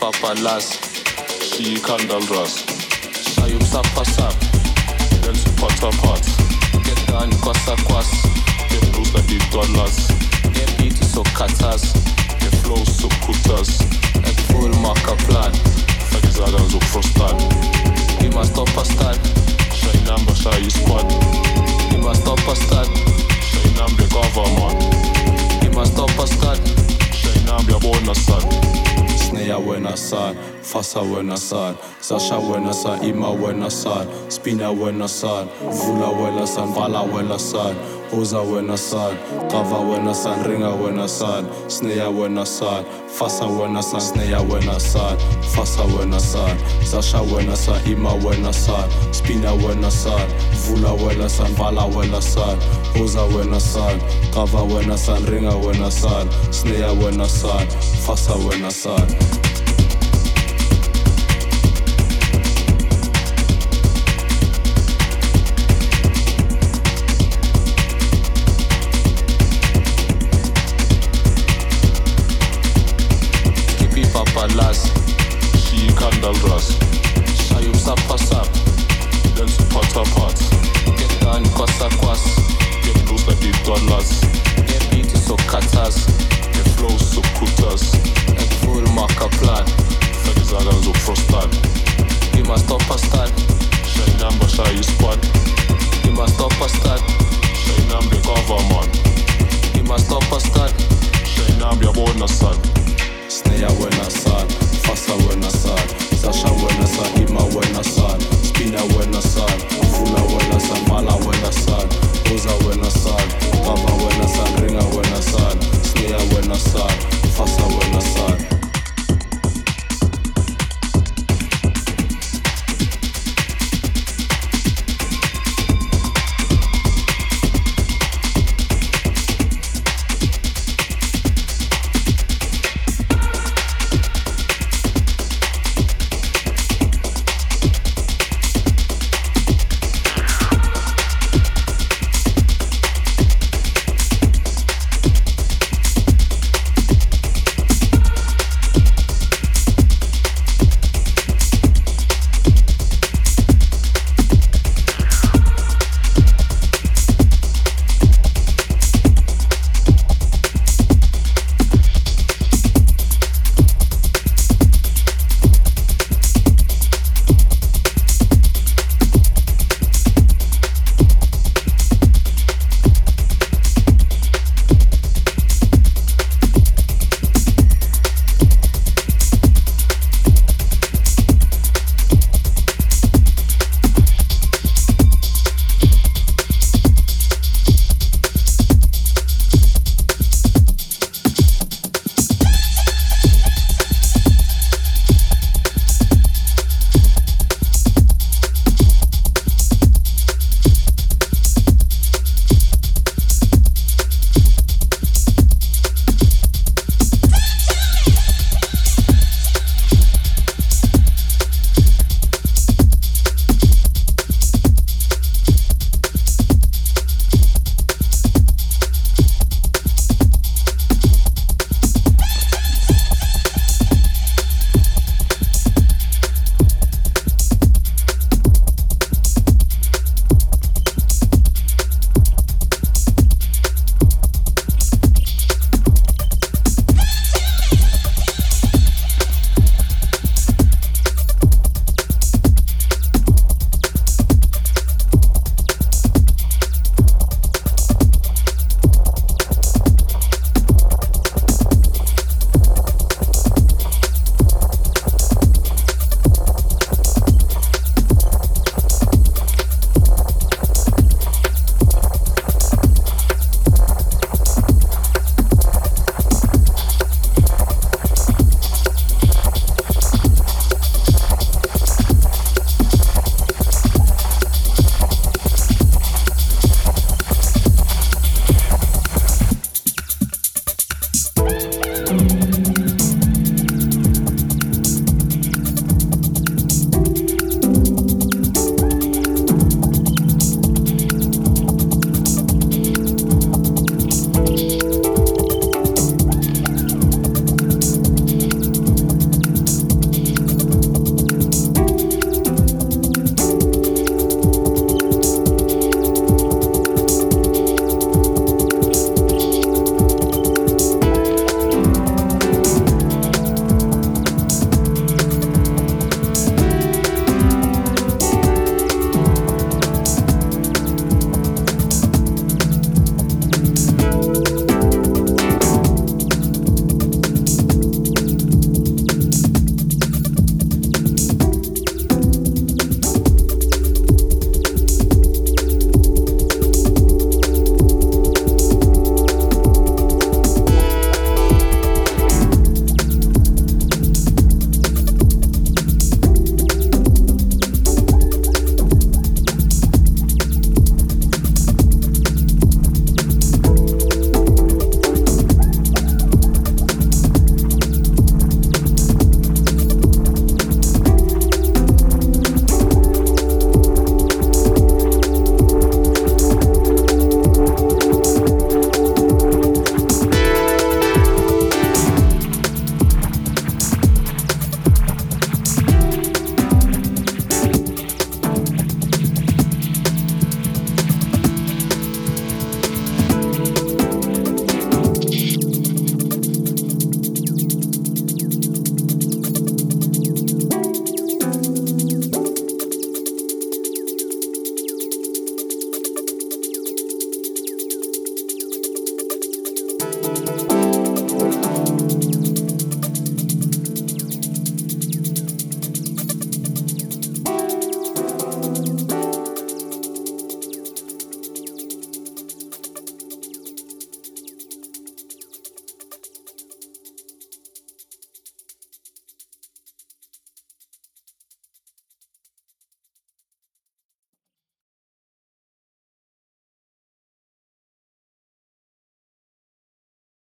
papalas Shiyikhandalras Shayumsapasap Then supatapat Get down kwasa kwas blues like the dollars. Get beat so katas Get flow so kutas Ek full maka plan Fagizada zo frostan Ima stop a stad Shay number shay squad. Ima stop a stad Shay number government Ima stop a stad Shay number bona sad Sneja wena sad, fasa wena sad Zasha wena sad, ima wena sad Spina wena sad, vula wena sad, vala wena sad Oza wena sad, kava wena sad, ringa wena sad Sneja wena sad, fasa wena sad, sneja wena sad Fasa wena sad, Zasha wena sad, ima wena sad Spina wena sad, vula wena sad, vala wena sad Oza wena sad, kava wena sad, ringa wena sad Sneja wena sad, fasa wena sad